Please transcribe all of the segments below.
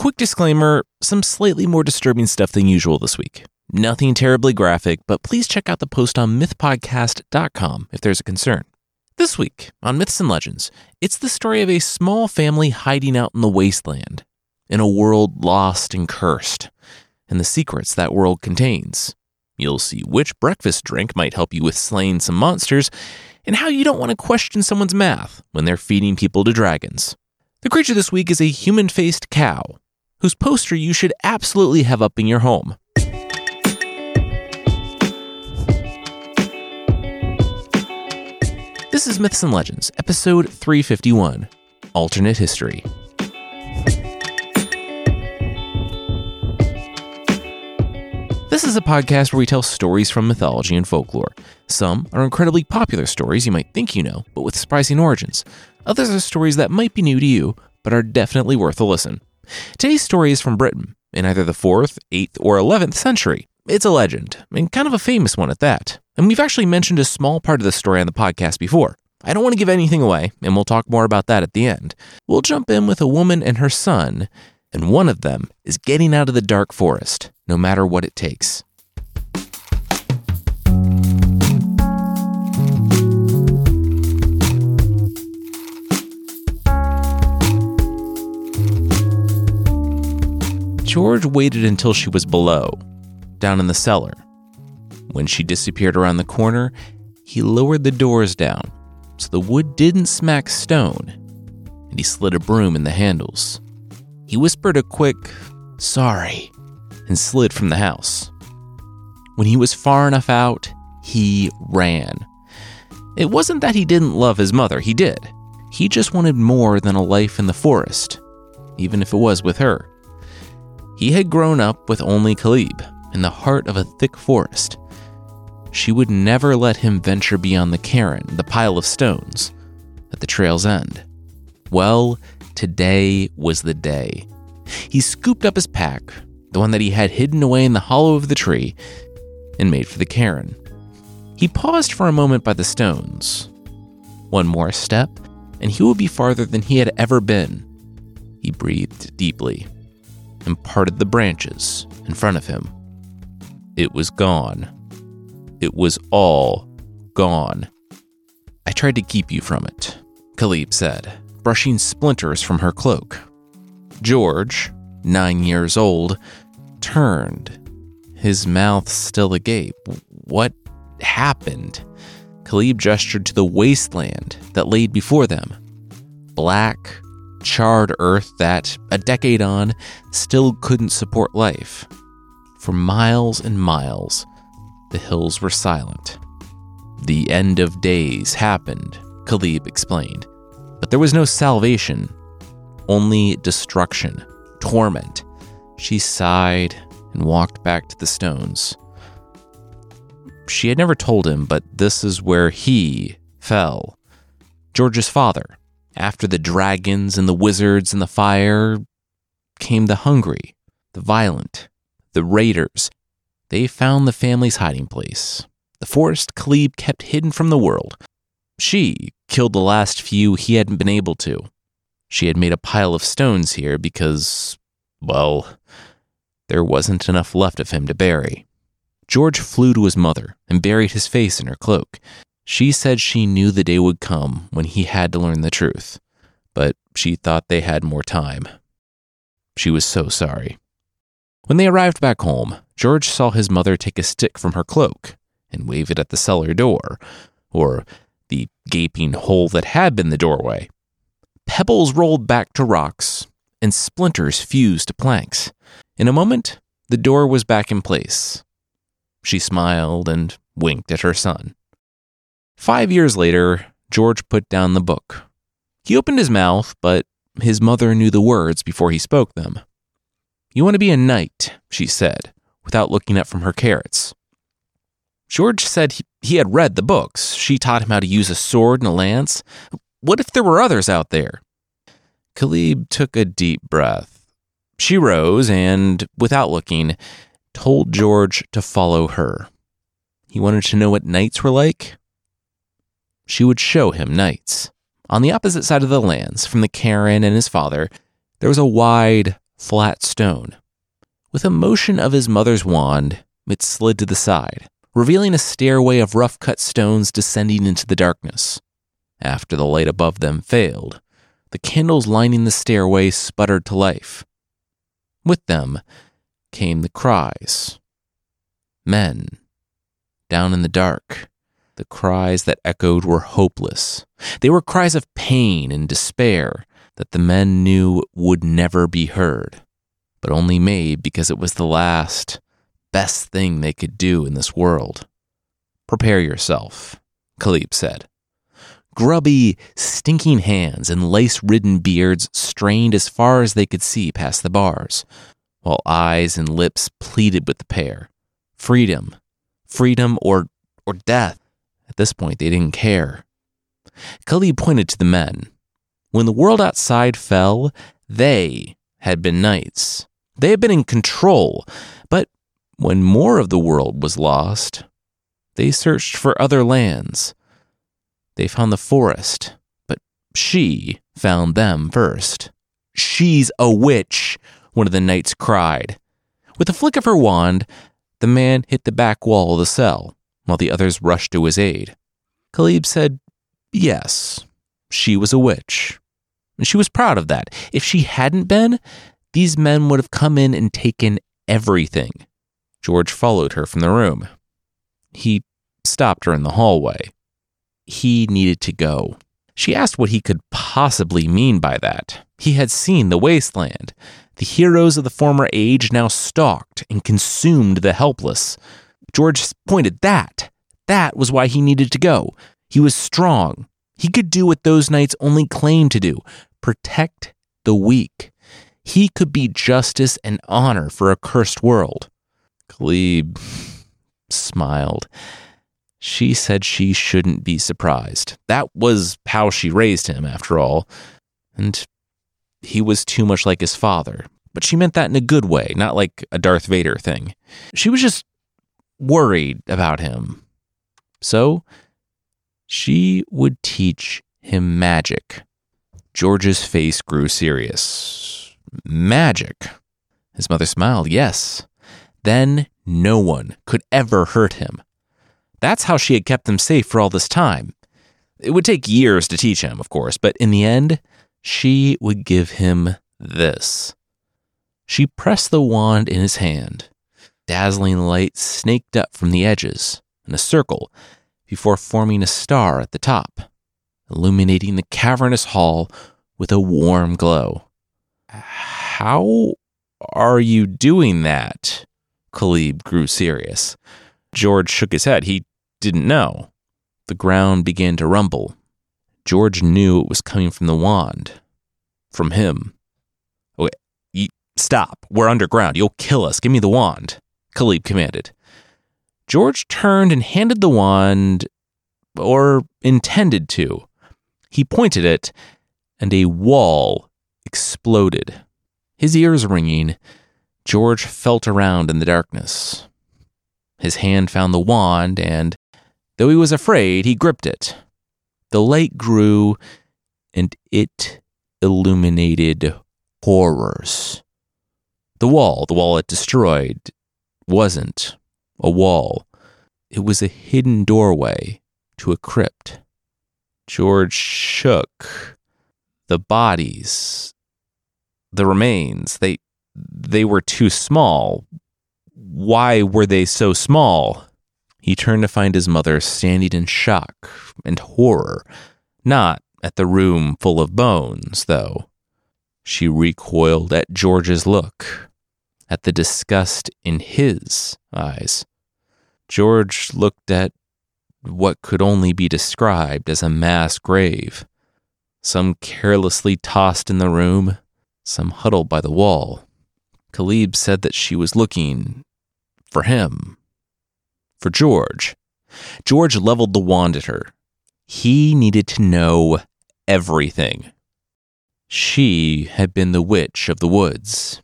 Quick disclaimer some slightly more disturbing stuff than usual this week. Nothing terribly graphic, but please check out the post on mythpodcast.com if there's a concern. This week on Myths and Legends, it's the story of a small family hiding out in the wasteland, in a world lost and cursed, and the secrets that world contains. You'll see which breakfast drink might help you with slaying some monsters, and how you don't want to question someone's math when they're feeding people to dragons. The creature this week is a human faced cow, whose poster you should absolutely have up in your home. This is Myths and Legends, episode 351 Alternate History. This is a podcast where we tell stories from mythology and folklore. Some are incredibly popular stories you might think you know, but with surprising origins. Others are stories that might be new to you, but are definitely worth a listen. Today's story is from Britain, in either the 4th, 8th, or 11th century. It's a legend, and kind of a famous one at that. And we've actually mentioned a small part of the story on the podcast before. I don't want to give anything away, and we'll talk more about that at the end. We'll jump in with a woman and her son, and one of them is getting out of the dark forest, no matter what it takes. George waited until she was below, down in the cellar. When she disappeared around the corner, he lowered the doors down so the wood didn't smack stone, and he slid a broom in the handles. He whispered a quick, sorry, and slid from the house. When he was far enough out, he ran. It wasn't that he didn't love his mother, he did. He just wanted more than a life in the forest, even if it was with her. He had grown up with only Kalyb in the heart of a thick forest. She would never let him venture beyond the cairn, the pile of stones, at the trail's end. Well, today was the day. He scooped up his pack, the one that he had hidden away in the hollow of the tree, and made for the cairn. He paused for a moment by the stones. One more step, and he would be farther than he had ever been. He breathed deeply and parted the branches in front of him. It was gone. It was all gone. I tried to keep you from it, Kalyb said, brushing splinters from her cloak. George, nine years old, turned, his mouth still agape. What happened? Kalyb gestured to the wasteland that laid before them. Black, charred earth that, a decade on, still couldn't support life. For miles and miles, the hills were silent. The end of days happened, Kalyb explained, but there was no salvation, only destruction, torment. She sighed and walked back to the stones. She had never told him, but this is where he fell. George's father, after the dragons and the wizards and the fire, came the hungry, the violent, the raiders. They found the family's hiding place. The forest Kalyb kept hidden from the world. She killed the last few he hadn't been able to. She had made a pile of stones here because, well, there wasn't enough left of him to bury. George flew to his mother and buried his face in her cloak. She said she knew the day would come when he had to learn the truth, but she thought they had more time. She was so sorry. When they arrived back home, George saw his mother take a stick from her cloak and wave it at the cellar door, or the gaping hole that had been the doorway. Pebbles rolled back to rocks, and splinters fused to planks. In a moment, the door was back in place. She smiled and winked at her son. Five years later, George put down the book. He opened his mouth, but his mother knew the words before he spoke them. You want to be a knight, she said, without looking up from her carrots. George said he, had read the books. She taught him how to use a sword and a lance. What if there were others out there? Kalyb took a deep breath. She rose and, without looking, told George to follow her. He wanted to know what knights were like, she would show him knights. On the opposite side of the lands, from the cairn and his father, there was a wide, flat stone. With a motion of his mother's wand, it slid to the side, revealing a stairway of rough cut stones descending into the darkness. After the light above them failed, the candles lining the stairway sputtered to life. With them came the cries. Men, down in the dark, the cries that echoed were hopeless. They were cries of pain and despair that the men knew would never be heard, but only made because it was the last, best thing they could do in this world. Prepare yourself, Kalyb said. Grubby, stinking hands and lace ridden beards strained as far as they could see past the bars, while eyes and lips pleaded with the pair. Freedom. Freedom or, or death. This point, they didn't care. Kalyb pointed to the men. When the world outside fell, they had been knights. They had been in control. But when more of the world was lost, they searched for other lands. They found the forest, but she found them first. She's a witch, one of the knights cried. With a flick of her wand, the man hit the back wall of the cell, while the others rushed to his aid. Kalyb said, Yes, she was a witch. And she was proud of that. If she hadn't been, these men would have come in and taken everything. George followed her from the room. He stopped her in the hallway. He needed to go. She asked what he could possibly mean by that. He had seen the wasteland. The heroes of the former age now stalked and consumed the helpless. George pointed that. That was why he needed to go. He was strong. He could do what those knights only claimed to do protect the weak. He could be justice and honor for a cursed world. Kalyb smiled. She said she shouldn't be surprised. That was how she raised him, after all. And he was too much like his father. But she meant that in a good way, not like a Darth Vader thing. She was just worried about him. So she would teach him magic. George's face grew serious. Magic. His mother smiled. Yes. Then no one could ever hurt him. That's how she had kept him safe for all this time. It would take years to teach him, of course, but in the end, she would give him this. She pressed the wand in his hand. Dazzling light snaked up from the edges in a circle before forming a star at the top, illuminating the cavernous hall with a warm glow. How are you doing that? Kalyb grew serious. George shook his head. He didn't know. The ground began to rumble. George knew it was coming from the wand. From him. Oh, okay, you, stop. We're underground. You'll kill us. Give me the wand, Kalyb commanded. George turned and handed the wand, or intended to. He pointed it, and a wall exploded. His ears ringing, George felt around in the darkness. His hand found the wand, and though he was afraid, he gripped it. The light grew, and it illuminated horrors. The wall, the wall it destroyed, wasn't a wall. It was a hidden doorway to a crypt. George shook. The bodies, the remains, they they were too small. Why were they so small? He turned to find his mother standing in shock and horror, not at the room full of bones, though. She recoiled at George's look, at the disgust in his eyes. George looked at what could only be described as a mass grave, some carelessly tossed in the room, some huddled by the wall. Kalyb said that she was looking for him, for George. George leveled the wand at her. He needed to know everything. She had been the witch of the woods.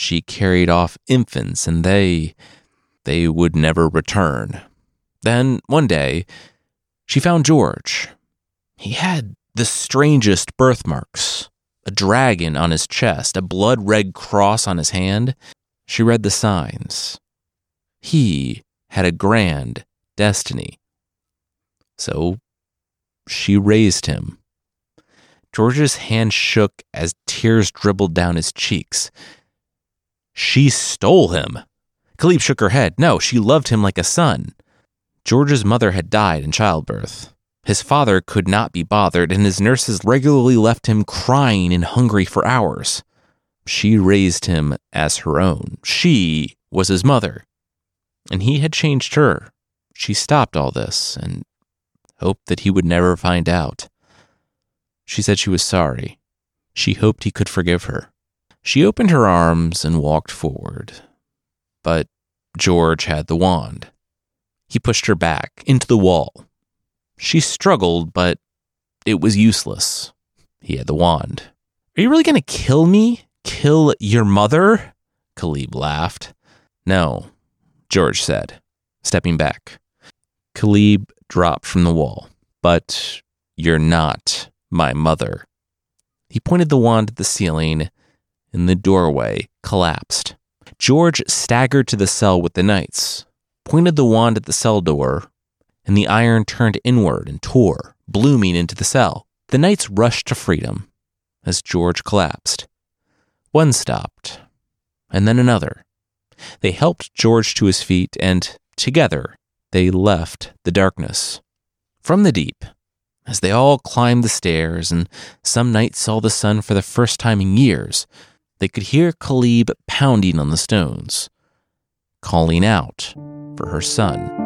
She carried off infants, and they they would never return. Then, one day, she found George. He had the strangest birthmarks a dragon on his chest, a blood red cross on his hand. She read the signs. He had a grand destiny. So she raised him. George's hand shook as tears dribbled down his cheeks. She stole him. Kalyb shook her head. No, she loved him like a son. George's mother had died in childbirth. His father could not be bothered, and his nurses regularly left him crying and hungry for hours. She raised him as her own. She was his mother. And he had changed her. She stopped all this and hoped that he would never find out. She said she was sorry. She hoped he could forgive her. She opened her arms and walked forward. But George had the wand. He pushed her back into the wall. She struggled, but it was useless. He had the wand. Are you really going to kill me? Kill your mother? Kalyb laughed. No, George said, stepping back. Kalyb dropped from the wall. But you're not my mother. He pointed the wand at the ceiling, and the doorway collapsed. George staggered to the cell with the knights, pointed the wand at the cell door, and the iron turned inward and tore, blooming into the cell. The knights rushed to freedom as George collapsed. One stopped, and then another. They helped George to his feet, and together they left the darkness. From the deep, as they all climbed the stairs, and some knights saw the sun for the first time in years, they could hear Kalyb pounding on the stones, calling out for her son.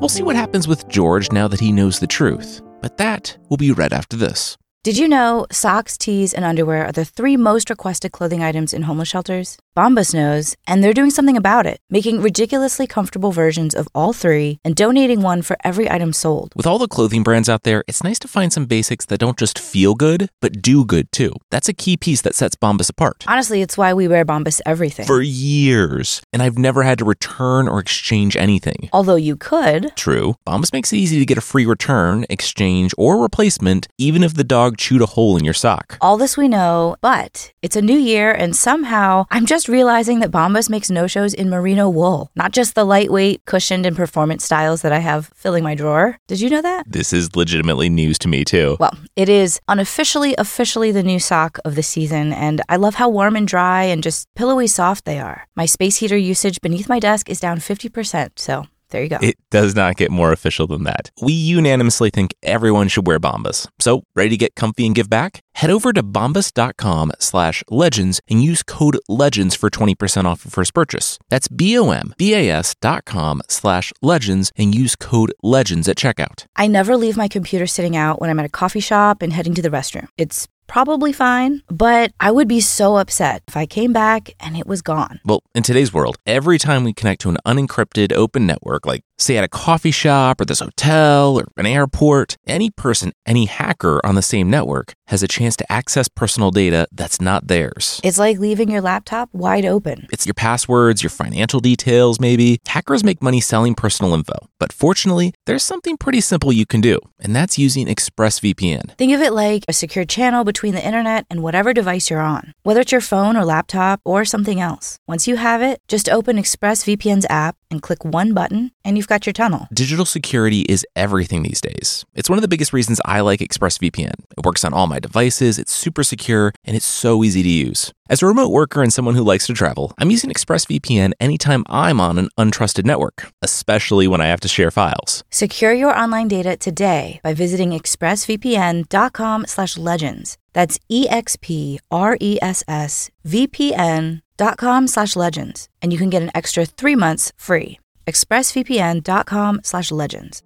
We'll see what happens with George now that he knows the truth, but that will be right after this. Did you know socks, tees, and underwear are the three most requested clothing items in homeless shelters? Bombas knows, and they're doing something about it, making ridiculously comfortable versions of all three and donating one for every item sold. With all the clothing brands out there, it's nice to find some basics that don't just feel good, but do good too. That's a key piece that sets Bombas apart. Honestly, it's why we wear Bombas everything. For years, and I've never had to return or exchange anything. Although you could. True. Bombas makes it easy to get a free return, exchange, or replacement, even if the dog chewed a hole in your sock. All this we know, but it's a new year, and somehow I'm just realizing that Bombas makes no shows in merino wool, not just the lightweight, cushioned, and performance styles that I have filling my drawer. Did you know that? This is legitimately news to me, too. Well, it is unofficially, officially the new sock of the season, and I love how warm and dry and just pillowy soft they are. My space heater usage beneath my desk is down 50%, so there you go. It does not get more official than that. We unanimously think everyone should wear Bombas. So, ready to get comfy and give back? Head over to bombas.com slash legends and use code LEGENDS for 20% off your first purchase. That's B-O-M-B-A-S dot com slash legends and use code LEGENDS at checkout. I never leave my computer sitting out when I'm at a coffee shop and heading to the restroom. It's probably fine, but I would be so upset if I came back and it was gone. Well, in today's world, every time we connect to an unencrypted open network, like say at a coffee shop or this hotel or an airport, any person, any hacker on the same network has a chance to access personal data that's not theirs. It's like leaving your laptop wide open. It's your passwords, your financial details, maybe. Hackers make money selling personal info. But fortunately, there's something pretty simple you can do, and that's using ExpressVPN. Think of it like a secure channel between the internet and whatever device you're on, whether it's your phone or laptop or something else. Once you have it, just open ExpressVPN's app and click one button, and you've got your tunnel. Digital security is everything these days. It's one of the biggest reasons I like ExpressVPN. It works on all my devices, it's super secure, and it's so easy to use. As a remote worker and someone who likes to travel, I'm using ExpressVPN anytime I'm on an untrusted network, especially when I have to share files. Secure your online data today by visiting expressvpn.com/legends. That's e x p r e s s v p n dot com slash legends, and you can get an extra three months free. expressvpn.com slash legends.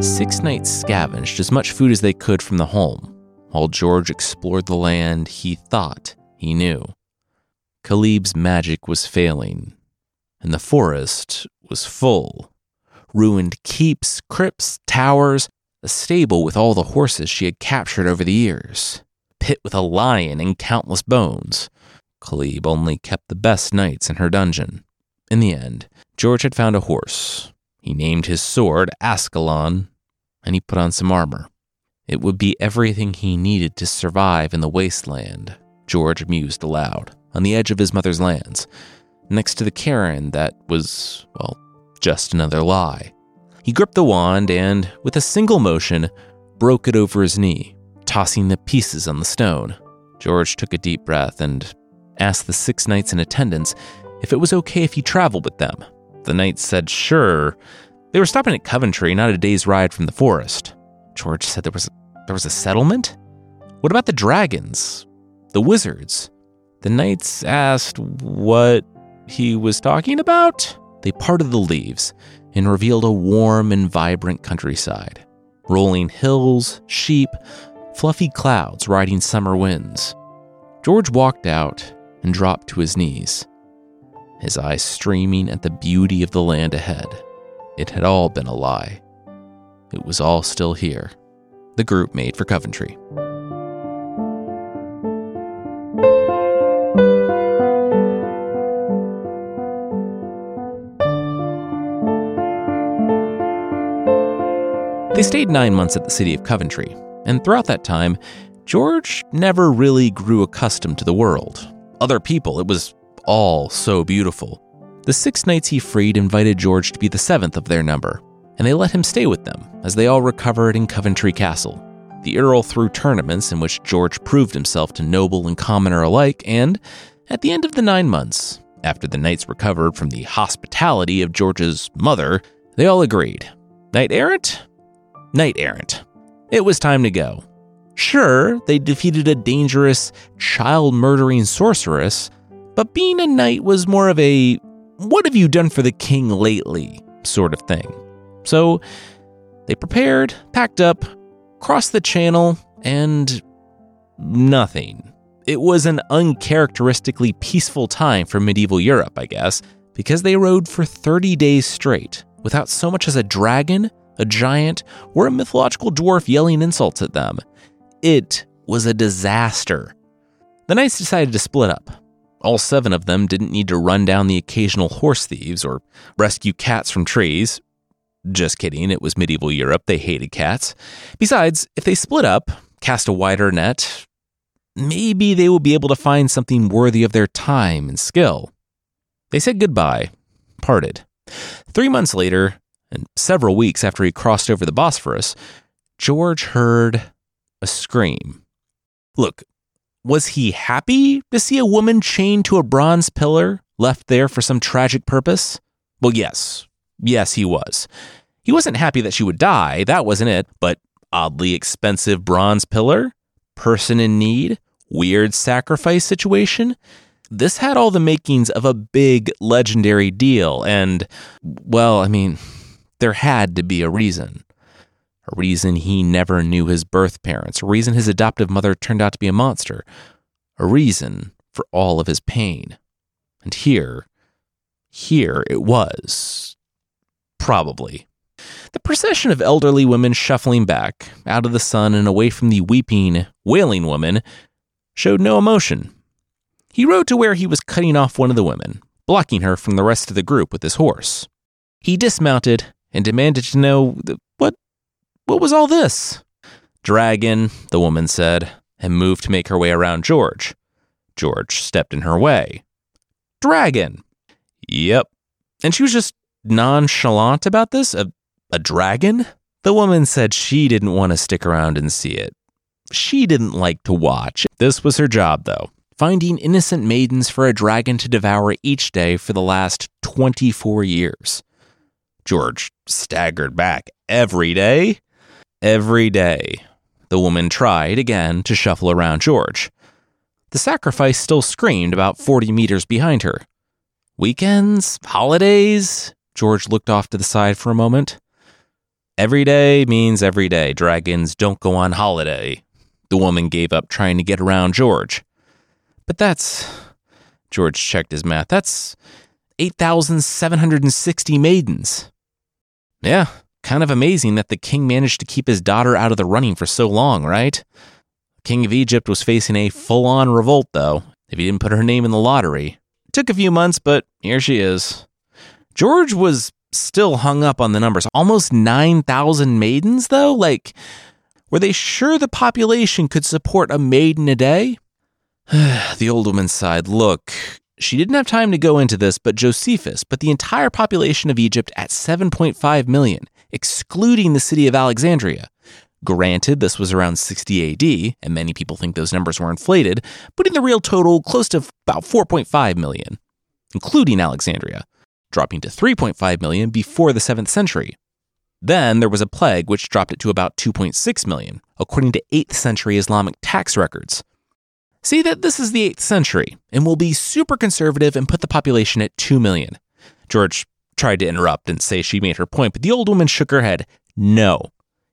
Six knights scavenged as much food as they could from the home, while George explored the land he thought he knew. Kalyb's magic was failing, and the forest was full. Ruined keeps, crypts, towers, a stable with all the horses she had captured over the years, pit with a lion and countless bones. Kalyb only kept the best knights in her dungeon. In the end, George had found a horse. He named his sword Ascalon, and he put on some armor. It would be everything he needed to survive in the wasteland, George mused aloud, on the edge of his mother's lands, next to the cairn that was, well, just another lie. He gripped the wand and, with a single motion, broke it over his knee, tossing the pieces on the stone. George took a deep breath and asked the six knights in attendance if it was okay if he traveled with them. The knights said sure. They were stopping at Coventry, not a day's ride from the forest. George said there was there was a settlement? What about the dragons? The wizards? The knights asked what he was talking about. They parted the leaves and revealed a warm and vibrant countryside. Rolling hills, sheep, fluffy clouds riding summer winds. George walked out and dropped to his knees, his eyes streaming at the beauty of the land ahead. It had all been a lie. It was all still here. The group made for Coventry. They stayed nine months at the city of Coventry, and throughout that time, George never really grew accustomed to the world. Other people, it was all so beautiful. The six knights he freed invited George to be the seventh of their number, and they let him stay with them as they all recovered in Coventry Castle. The Earl threw tournaments in which George proved himself to noble and commoner alike, and at the end of the nine months, after the knights recovered from the hospitality of George's mother, they all agreed. Knight errant? Knight errant. It was time to go. Sure, they defeated a dangerous, child murdering sorceress, but being a knight was more of a what have you done for the king lately sort of thing. So they prepared, packed up, crossed the channel, and nothing. It was an uncharacteristically peaceful time for medieval Europe, I guess, because they rode for 30 days straight without so much as a dragon a giant, or a mythological dwarf yelling insults at them. It was a disaster. The knights decided to split up. All seven of them didn't need to run down the occasional horse thieves or rescue cats from trees. Just kidding, it was medieval Europe, they hated cats. Besides, if they split up, cast a wider net, maybe they will be able to find something worthy of their time and skill. They said goodbye, parted. Three months later, and several weeks after he crossed over the Bosphorus, George heard a scream. Look, was he happy to see a woman chained to a bronze pillar left there for some tragic purpose? Well, yes. Yes, he was. He wasn't happy that she would die, that wasn't it, but oddly expensive bronze pillar? Person in need? Weird sacrifice situation? This had all the makings of a big legendary deal, and, well, I mean, there had to be a reason. A reason he never knew his birth parents, a reason his adoptive mother turned out to be a monster, a reason for all of his pain. And here, here it was. Probably. The procession of elderly women shuffling back, out of the sun and away from the weeping, wailing woman, showed no emotion. He rode to where he was cutting off one of the women, blocking her from the rest of the group with his horse. He dismounted and demanded to know what what was all this? Dragon, the woman said, and moved to make her way around George. George stepped in her way. Dragon. Yep. And she was just nonchalant about this? A, a dragon? The woman said she didn't want to stick around and see it. She didn't like to watch. This was her job, though finding innocent maidens for a dragon to devour each day for the last 24 years. George staggered back. Every day? Every day. The woman tried again to shuffle around George. The sacrifice still screamed about 40 meters behind her. Weekends? Holidays? George looked off to the side for a moment. Every day means every day. Dragons don't go on holiday. The woman gave up trying to get around George. But that's. George checked his math. That's 8,760 maidens. Yeah, kind of amazing that the king managed to keep his daughter out of the running for so long, right? King of Egypt was facing a full on revolt, though, if he didn't put her name in the lottery. It took a few months, but here she is. George was still hung up on the numbers. Almost 9,000 maidens, though? Like, were they sure the population could support a maiden a day? the old woman sighed. Look, she didn't have time to go into this, but Josephus put the entire population of Egypt at 7.5 million, excluding the city of Alexandria. Granted, this was around 60 AD, and many people think those numbers were inflated, putting the real total close to about 4.5 million, including Alexandria, dropping to 3.5 million before the 7th century. Then there was a plague which dropped it to about 2.6 million, according to 8th century Islamic tax records. See that this is the 8th century, and will be super conservative and put the population at 2 million. George tried to interrupt and say she made her point, but the old woman shook her head. No.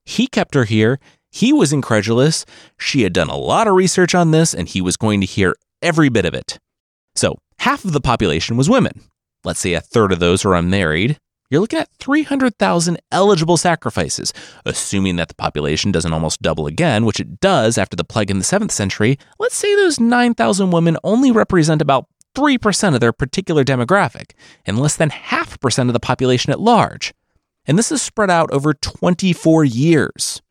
He kept her here. He was incredulous. She had done a lot of research on this, and he was going to hear every bit of it. So, half of the population was women. Let's say a third of those are unmarried you're looking at 300,000 eligible sacrifices, assuming that the population doesn't almost double again, which it does after the plague in the 7th century. Let's say those 9,000 women only represent about 3% of their particular demographic, and less than half percent of the population at large. And this is spread out over 24 years.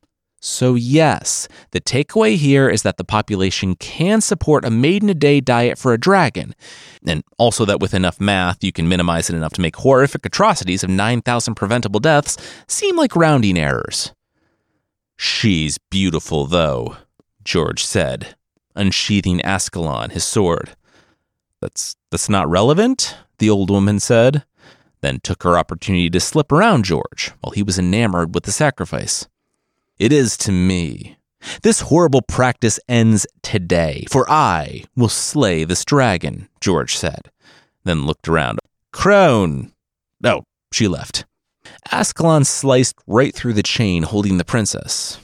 So, yes, the takeaway here is that the population can support a maiden a day diet for a dragon, and also that with enough math, you can minimize it enough to make horrific atrocities of 9,000 preventable deaths seem like rounding errors. She's beautiful, though, George said, unsheathing Ascalon, his sword. That's, that's not relevant, the old woman said, then took her opportunity to slip around George while he was enamored with the sacrifice. It is to me. This horrible practice ends today, for I will slay this dragon, George said, then looked around. Crone! Oh, she left. Ascalon sliced right through the chain holding the princess,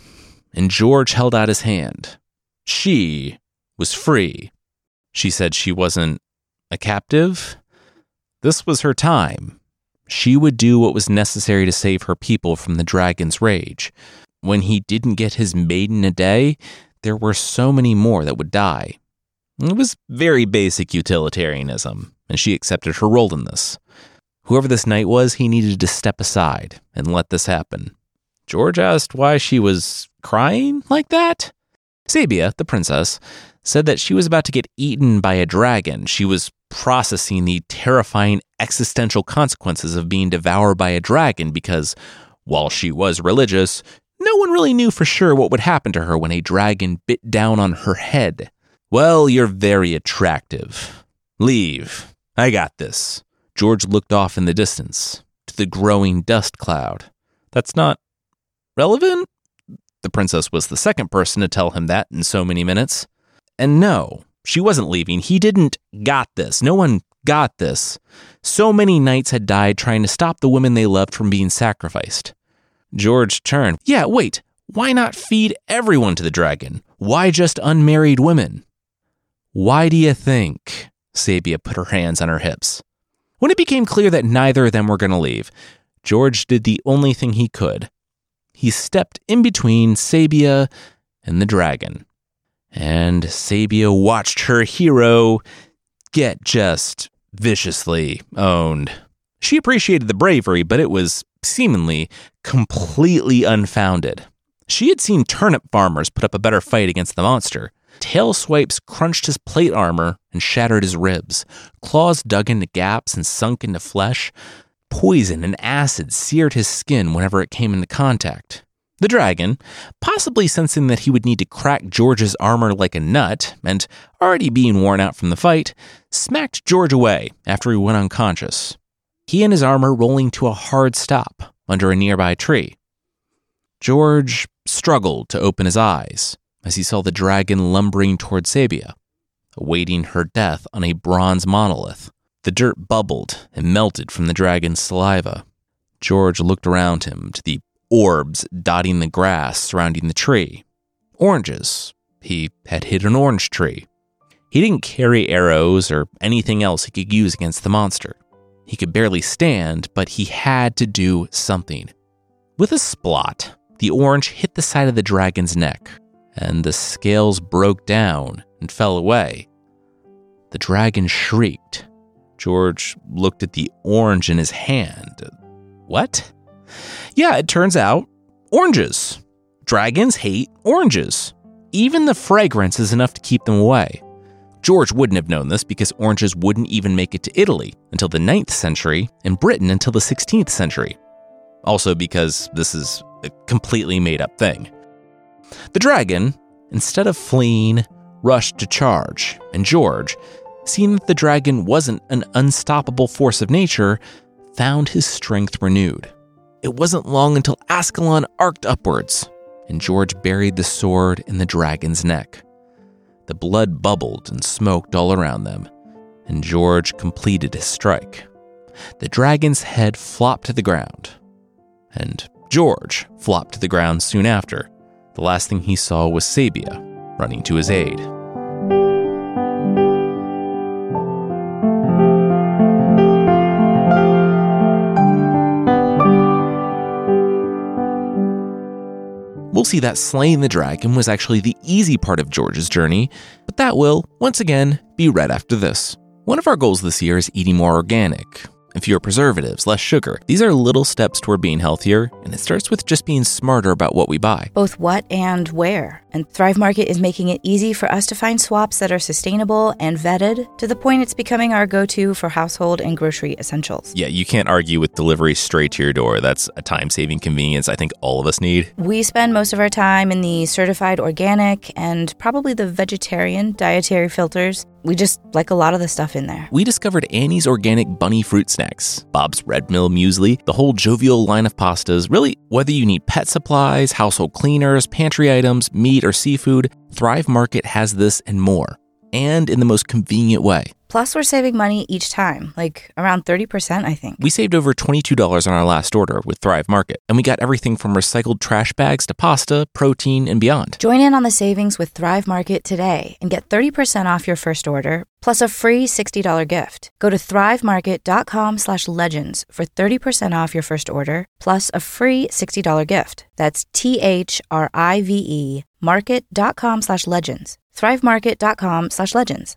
and George held out his hand. She was free. She said she wasn't a captive. This was her time. She would do what was necessary to save her people from the dragon's rage when he didn't get his maiden a day, there were so many more that would die. It was very basic utilitarianism, and she accepted her role in this. Whoever this knight was, he needed to step aside and let this happen. George asked why she was crying like that. Sabia, the princess, said that she was about to get eaten by a dragon. She was processing the terrifying existential consequences of being devoured by a dragon because, while she was religious, no one really knew for sure what would happen to her when a dragon bit down on her head. Well, you're very attractive. Leave. I got this. George looked off in the distance to the growing dust cloud. That's not relevant? The princess was the second person to tell him that in so many minutes. And no, she wasn't leaving. He didn't got this. No one got this. So many knights had died trying to stop the women they loved from being sacrificed. George turned. Yeah, wait. Why not feed everyone to the dragon? Why just unmarried women? Why do you think? Sabia put her hands on her hips. When it became clear that neither of them were going to leave, George did the only thing he could. He stepped in between Sabia and the dragon. And Sabia watched her hero get just viciously owned. She appreciated the bravery, but it was seemingly completely unfounded. She had seen turnip farmers put up a better fight against the monster. Tail swipes crunched his plate armor and shattered his ribs. Claws dug into gaps and sunk into flesh. Poison and acid seared his skin whenever it came into contact. The dragon, possibly sensing that he would need to crack George's armor like a nut, and already being worn out from the fight, smacked George away after he went unconscious he and his armor rolling to a hard stop under a nearby tree. George struggled to open his eyes as he saw the dragon lumbering toward Sabia, awaiting her death on a bronze monolith. The dirt bubbled and melted from the dragon's saliva. George looked around him to the orbs dotting the grass surrounding the tree. Oranges. He had hit an orange tree. He didn't carry arrows or anything else he could use against the monster. He could barely stand, but he had to do something. With a splot, the orange hit the side of the dragon's neck, and the scales broke down and fell away. The dragon shrieked. George looked at the orange in his hand. What? Yeah, it turns out oranges. Dragons hate oranges. Even the fragrance is enough to keep them away. George wouldn't have known this because oranges wouldn't even make it to Italy until the 9th century and Britain until the 16th century. Also, because this is a completely made up thing. The dragon, instead of fleeing, rushed to charge, and George, seeing that the dragon wasn't an unstoppable force of nature, found his strength renewed. It wasn't long until Ascalon arced upwards, and George buried the sword in the dragon's neck. The blood bubbled and smoked all around them, and George completed his strike. The dragon's head flopped to the ground, and George flopped to the ground soon after. The last thing he saw was Sabia running to his aid. We'll see that slaying the dragon was actually the easy part of George's journey, but that will, once again, be right after this. One of our goals this year is eating more organic and fewer preservatives, less sugar. These are little steps toward being healthier, and it starts with just being smarter about what we buy. Both what and where. And Thrive Market is making it easy for us to find swaps that are sustainable and vetted to the point it's becoming our go to for household and grocery essentials. Yeah, you can't argue with delivery straight to your door. That's a time saving convenience I think all of us need. We spend most of our time in the certified organic and probably the vegetarian dietary filters. We just like a lot of the stuff in there. We discovered Annie's organic bunny fruit snacks, Bob's Red Mill muesli, the whole jovial line of pastas. Really, whether you need pet supplies, household cleaners, pantry items, meat, or seafood, Thrive Market has this and more, and in the most convenient way. Plus, we're saving money each time, like around 30%, I think. We saved over $22 on our last order with Thrive Market, and we got everything from recycled trash bags to pasta, protein, and beyond. Join in on the savings with Thrive Market today and get 30% off your first order, plus a free $60 gift. Go to thrivemarket.com slash legends for 30% off your first order, plus a free $60 gift. That's T-H-R-I-V-E market.com slash legends. thrivemarket.com slash legends.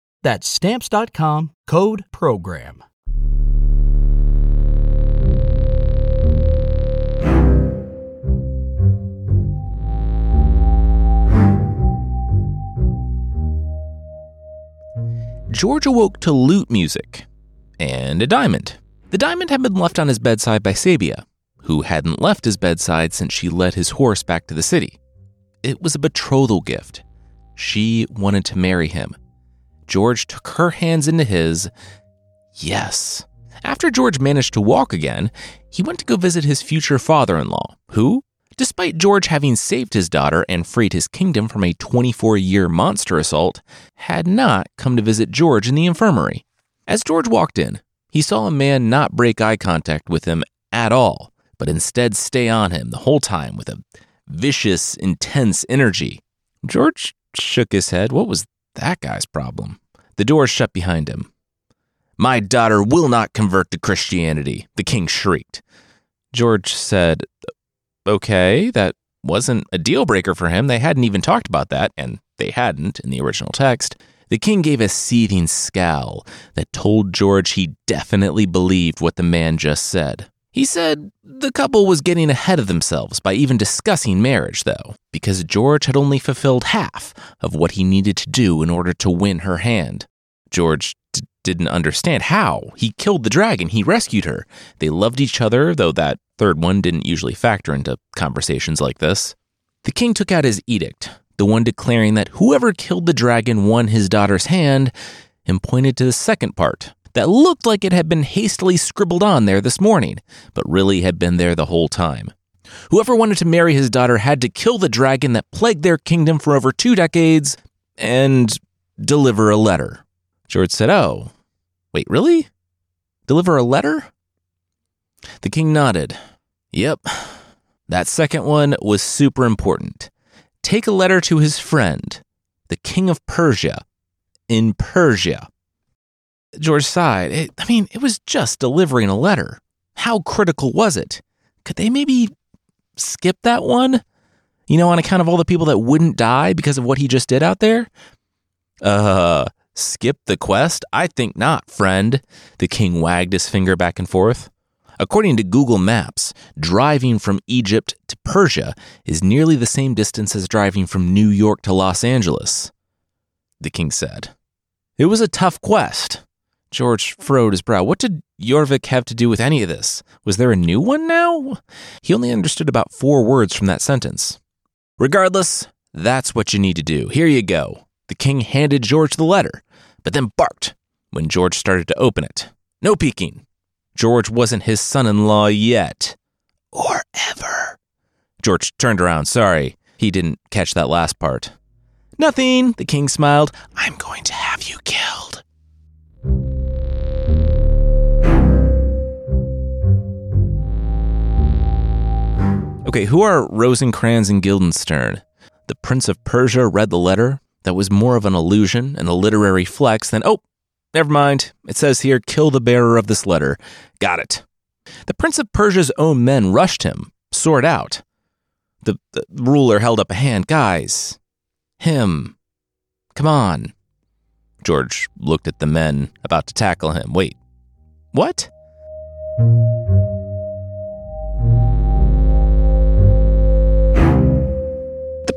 That's Stamps.com code PROGRAM. George awoke to lute music and a diamond. The diamond had been left on his bedside by Sabia, who hadn't left his bedside since she led his horse back to the city. It was a betrothal gift. She wanted to marry him. George took her hands into his. Yes. After George managed to walk again, he went to go visit his future father in law, who, despite George having saved his daughter and freed his kingdom from a 24 year monster assault, had not come to visit George in the infirmary. As George walked in, he saw a man not break eye contact with him at all, but instead stay on him the whole time with a vicious, intense energy. George shook his head. What was that guy's problem? The door shut behind him. My daughter will not convert to Christianity, the king shrieked. George said, Okay, that wasn't a deal breaker for him. They hadn't even talked about that, and they hadn't in the original text. The king gave a seething scowl that told George he definitely believed what the man just said. He said the couple was getting ahead of themselves by even discussing marriage, though, because George had only fulfilled half of what he needed to do in order to win her hand. George d- didn't understand how. He killed the dragon, he rescued her. They loved each other, though that third one didn't usually factor into conversations like this. The king took out his edict, the one declaring that whoever killed the dragon won his daughter's hand, and pointed to the second part, that looked like it had been hastily scribbled on there this morning, but really had been there the whole time. Whoever wanted to marry his daughter had to kill the dragon that plagued their kingdom for over two decades and deliver a letter. George said, Oh, wait, really? Deliver a letter? The king nodded. Yep. That second one was super important. Take a letter to his friend, the king of Persia, in Persia. George sighed. It, I mean, it was just delivering a letter. How critical was it? Could they maybe skip that one? You know, on account of all the people that wouldn't die because of what he just did out there? Uh, skip the quest? I think not, friend. The king wagged his finger back and forth. According to Google Maps, driving from Egypt to Persia is nearly the same distance as driving from New York to Los Angeles. The king said. It was a tough quest. George furrowed his brow. What did Jorvik have to do with any of this? Was there a new one now? He only understood about four words from that sentence. Regardless, that's what you need to do. Here you go. The king handed George the letter, but then barked when George started to open it. No peeking. George wasn't his son in law yet. Or ever. George turned around. Sorry, he didn't catch that last part. Nothing, the king smiled. I'm going to have you killed. Okay, who are Rosencrantz and Guildenstern? The Prince of Persia read the letter. That was more of an illusion and a literary flex than, oh, never mind. It says here, kill the bearer of this letter. Got it. The Prince of Persia's own men rushed him, sword out. The, the ruler held up a hand. Guys, him. Come on. George looked at the men about to tackle him. Wait, what?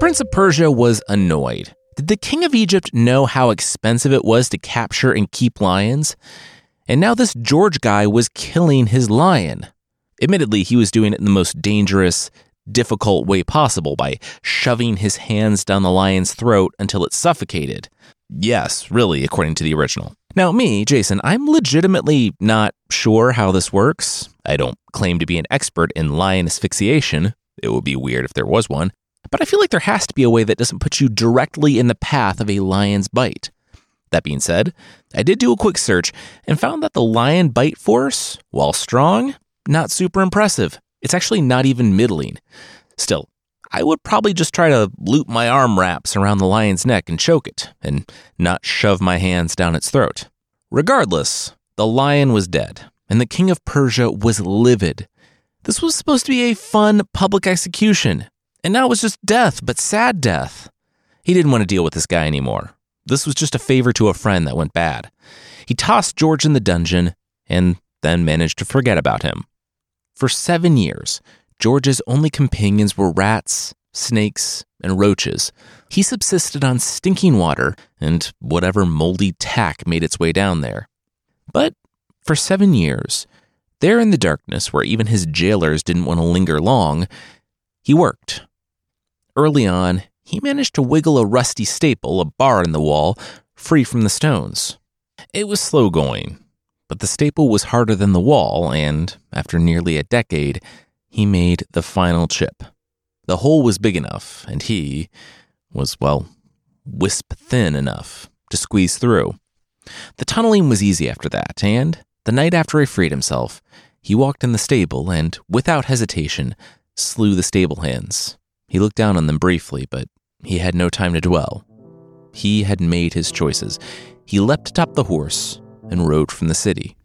Prince of Persia was annoyed. Did the King of Egypt know how expensive it was to capture and keep lions? And now this George guy was killing his lion. Admittedly, he was doing it in the most dangerous, difficult way possible by shoving his hands down the lion's throat until it suffocated. Yes, really, according to the original. Now, me, Jason, I'm legitimately not sure how this works. I don't claim to be an expert in lion asphyxiation. It would be weird if there was one. But I feel like there has to be a way that doesn't put you directly in the path of a lion's bite. That being said, I did do a quick search and found that the lion bite force, while strong, not super impressive. It's actually not even middling. Still, I would probably just try to loop my arm wraps around the lion's neck and choke it, and not shove my hands down its throat. Regardless, the lion was dead, and the king of Persia was livid. This was supposed to be a fun public execution, and now it was just death, but sad death. He didn't want to deal with this guy anymore. This was just a favor to a friend that went bad. He tossed George in the dungeon and then managed to forget about him. For seven years, George's only companions were rats, snakes, and roaches. He subsisted on stinking water and whatever moldy tack made its way down there. But for seven years, there in the darkness where even his jailers didn't want to linger long, he worked Early on, he managed to wiggle a rusty staple, a bar in the wall, free from the stones. It was slow going, but the staple was harder than the wall, and after nearly a decade, he made the final chip. The hole was big enough, and he was, well, wisp thin enough to squeeze through. The tunneling was easy after that, and the night after he freed himself, he walked in the stable and, without hesitation, slew the stable hands. He looked down on them briefly, but he had no time to dwell. He had made his choices. He leapt atop the horse and rode from the city.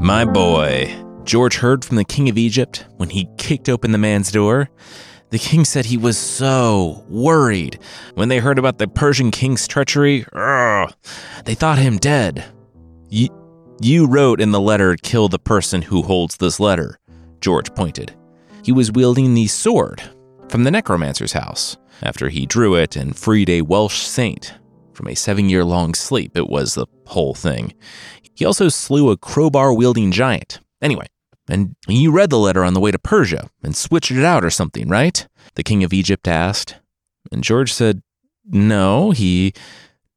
My boy, George heard from the king of Egypt when he kicked open the man's door. The king said he was so worried. When they heard about the Persian king's treachery, ugh, they thought him dead. You, you wrote in the letter, kill the person who holds this letter, George pointed. He was wielding the sword from the necromancer's house after he drew it and freed a Welsh saint from a seven year long sleep. It was the whole thing. He also slew a crowbar wielding giant. Anyway, and you read the letter on the way to Persia and switched it out or something, right? The king of Egypt asked. And George said, No, he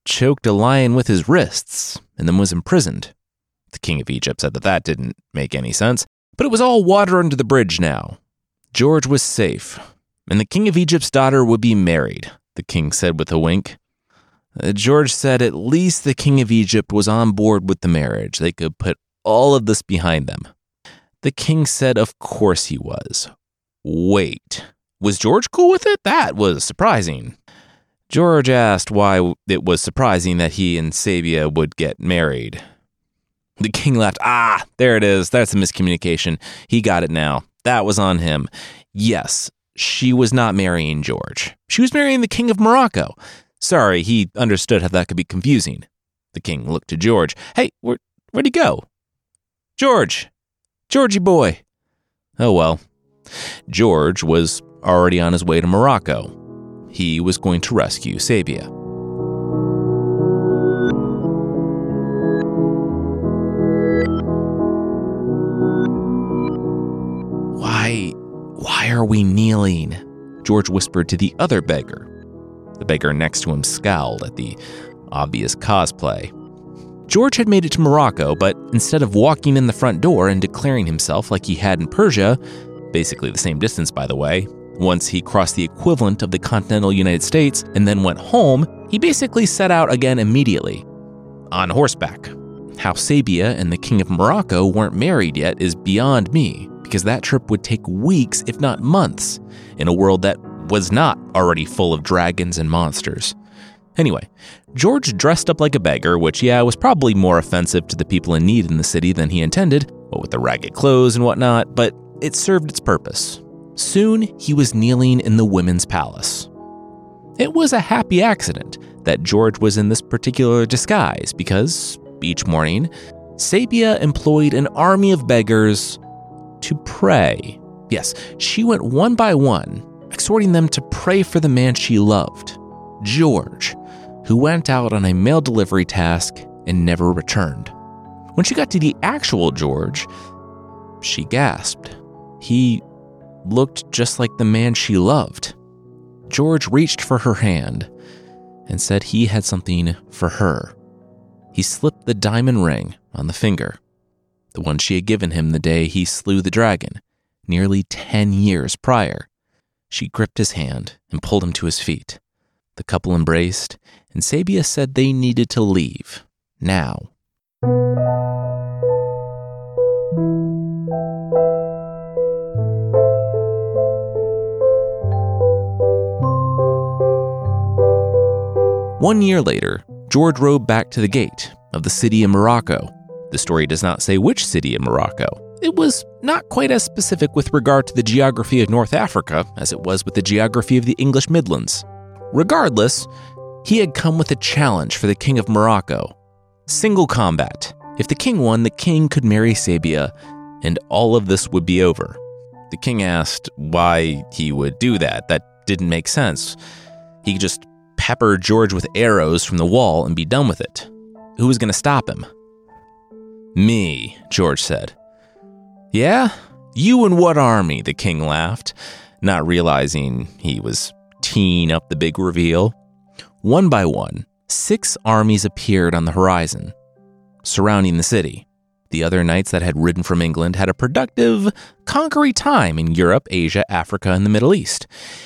choked a lion with his wrists and then was imprisoned. The king of Egypt said that that didn't make any sense, but it was all water under the bridge now. George was safe, and the king of Egypt's daughter would be married, the king said with a wink. Uh, George said at least the king of Egypt was on board with the marriage. They could put all of this behind them. The king said, Of course he was. Wait, was George cool with it? That was surprising. George asked why it was surprising that he and Sabia would get married. The king laughed. Ah, there it is. That's a miscommunication. He got it now. That was on him. Yes, she was not marrying George. She was marrying the king of Morocco. Sorry, he understood how that could be confusing. The king looked to George. Hey, where, where'd he go? George, Georgie boy. Oh well. George was already on his way to Morocco. He was going to rescue Sabia. Why, why are we kneeling? George whispered to the other beggar. The beggar next to him scowled at the obvious cosplay. George had made it to Morocco, but instead of walking in the front door and declaring himself like he had in Persia, basically the same distance by the way, once he crossed the equivalent of the continental United States and then went home, he basically set out again immediately. On horseback. How Sabia and the King of Morocco weren't married yet is beyond me, because that trip would take weeks, if not months, in a world that was not already full of dragons and monsters. Anyway, George dressed up like a beggar, which, yeah, was probably more offensive to the people in need in the city than he intended, what with the ragged clothes and whatnot, but it served its purpose. Soon, he was kneeling in the women's palace. It was a happy accident that George was in this particular disguise because, each morning, Sabia employed an army of beggars to pray. Yes, she went one by one, exhorting them to pray for the man she loved, George, who went out on a mail delivery task and never returned. When she got to the actual George, she gasped. He looked just like the man she loved. George reached for her hand and said he had something for her. He slipped the diamond ring on the finger, the one she had given him the day he slew the dragon, nearly 10 years prior. She gripped his hand and pulled him to his feet. The couple embraced, and Sabia said they needed to leave. Now. One year later, George rode back to the gate of the city in Morocco. The story does not say which city in Morocco. It was not quite as specific with regard to the geography of North Africa as it was with the geography of the English Midlands. Regardless, he had come with a challenge for the King of Morocco single combat. If the king won, the king could marry Sabia, and all of this would be over. The king asked why he would do that. That didn't make sense. He could just pepper George with arrows from the wall and be done with it. Who was going to stop him? Me, George said. Yeah? You and what army? The king laughed, not realizing he was teeing up the big reveal. One by one, six armies appeared on the horizon, surrounding the city. The other knights that had ridden from England had a productive, conquering time in Europe, Asia, Africa, and the Middle East,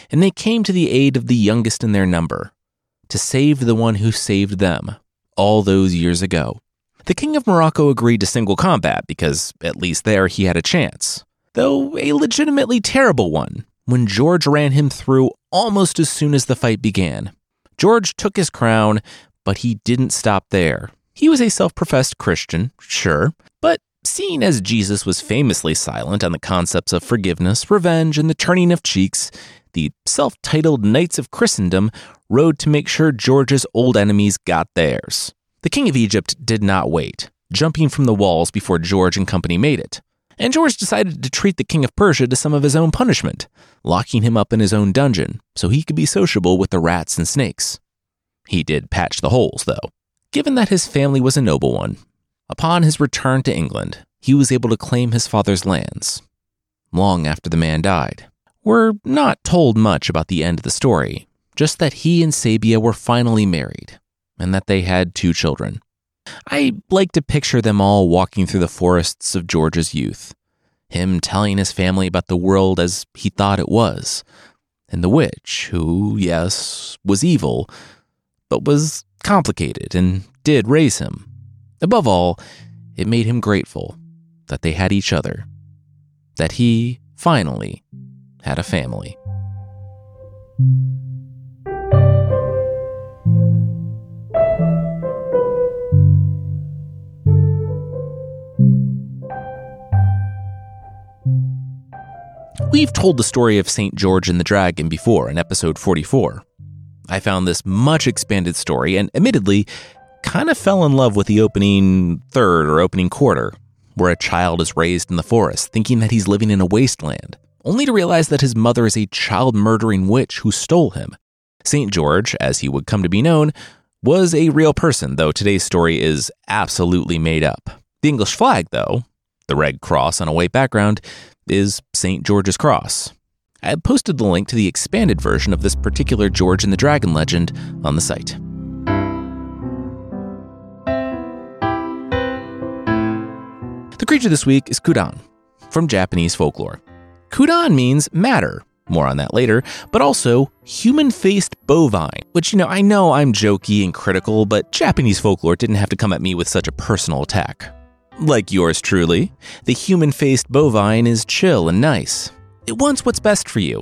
and they came to the aid of the youngest in their number, to save the one who saved them all those years ago. The King of Morocco agreed to single combat because, at least there, he had a chance, though a legitimately terrible one, when George ran him through almost as soon as the fight began. George took his crown, but he didn't stop there. He was a self professed Christian, sure, but seeing as Jesus was famously silent on the concepts of forgiveness, revenge, and the turning of cheeks, the self titled Knights of Christendom rode to make sure George's old enemies got theirs. The King of Egypt did not wait, jumping from the walls before George and company made it. And George decided to treat the King of Persia to some of his own punishment, locking him up in his own dungeon so he could be sociable with the rats and snakes. He did patch the holes, though. Given that his family was a noble one, upon his return to England, he was able to claim his father's lands. Long after the man died, we're not told much about the end of the story, just that he and Sabia were finally married, and that they had two children. I like to picture them all walking through the forests of George's youth, him telling his family about the world as he thought it was, and the witch, who, yes, was evil, but was complicated and did raise him. Above all, it made him grateful that they had each other, that he, finally, had a family. We've told the story of St. George and the Dragon before in episode 44. I found this much expanded story and admittedly kind of fell in love with the opening third or opening quarter, where a child is raised in the forest thinking that he's living in a wasteland, only to realize that his mother is a child murdering witch who stole him. St. George, as he would come to be known, was a real person, though today's story is absolutely made up. The English flag, though, the red cross on a white background, is St. George's Cross. I have posted the link to the expanded version of this particular George and the Dragon legend on the site. The creature this week is Kudan, from Japanese folklore. Kudan means matter, more on that later, but also human faced bovine, which, you know, I know I'm jokey and critical, but Japanese folklore didn't have to come at me with such a personal attack. Like yours truly, the human faced bovine is chill and nice. It wants what's best for you.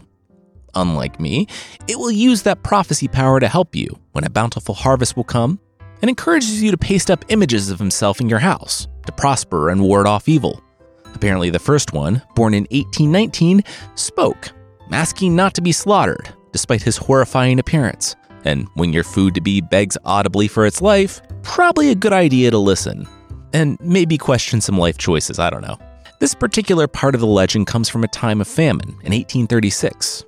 Unlike me, it will use that prophecy power to help you when a bountiful harvest will come and encourages you to paste up images of himself in your house to prosper and ward off evil. Apparently, the first one, born in 1819, spoke, asking not to be slaughtered despite his horrifying appearance. And when your food to be begs audibly for its life, probably a good idea to listen and maybe question some life choices, I don't know. This particular part of the legend comes from a time of famine in 1836.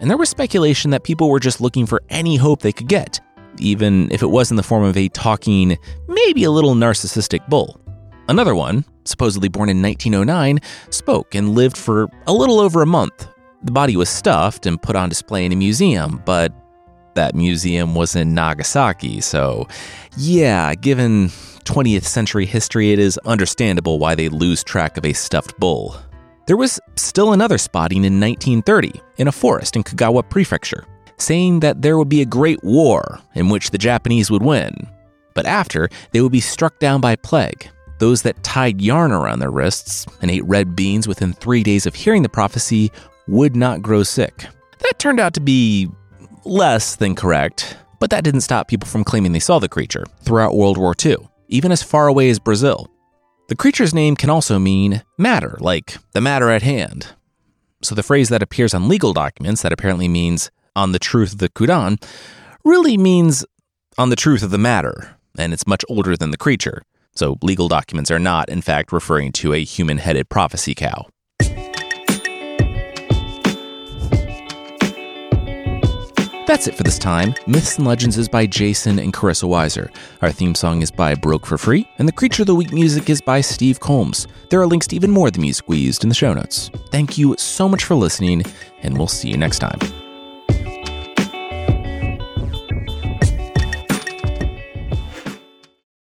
And there was speculation that people were just looking for any hope they could get, even if it was in the form of a talking, maybe a little narcissistic bull. Another one, supposedly born in 1909, spoke and lived for a little over a month. The body was stuffed and put on display in a museum, but that museum was in Nagasaki, so yeah, given 20th century history, it is understandable why they lose track of a stuffed bull. There was still another spotting in 1930 in a forest in Kagawa Prefecture, saying that there would be a great war in which the Japanese would win. But after, they would be struck down by plague. Those that tied yarn around their wrists and ate red beans within three days of hearing the prophecy would not grow sick. That turned out to be less than correct, but that didn't stop people from claiming they saw the creature throughout World War II even as far away as Brazil. The creature's name can also mean matter, like the matter at hand. So the phrase that appears on legal documents that apparently means on the truth of the Kudan really means on the truth of the matter, and it's much older than the creature. So legal documents are not, in fact, referring to a human headed prophecy cow. That's it for this time. Myths and Legends is by Jason and Carissa Weiser. Our theme song is by Broke for Free, and the Creature of the Week music is by Steve Combs. There are links to even more of the music we used in the show notes. Thank you so much for listening, and we'll see you next time.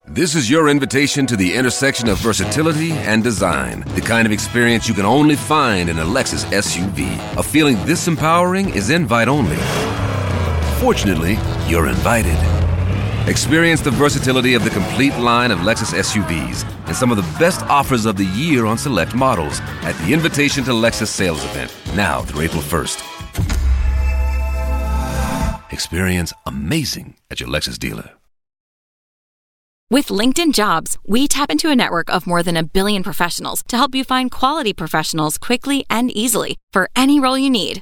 This is your invitation to the intersection of versatility and design. The kind of experience you can only find in a Lexus SUV. A feeling this empowering is invite only. Fortunately, you're invited. Experience the versatility of the complete line of Lexus SUVs and some of the best offers of the year on select models at the Invitation to Lexus sales event, now through April 1st. Experience amazing at your Lexus dealer. With LinkedIn Jobs, we tap into a network of more than a billion professionals to help you find quality professionals quickly and easily for any role you need.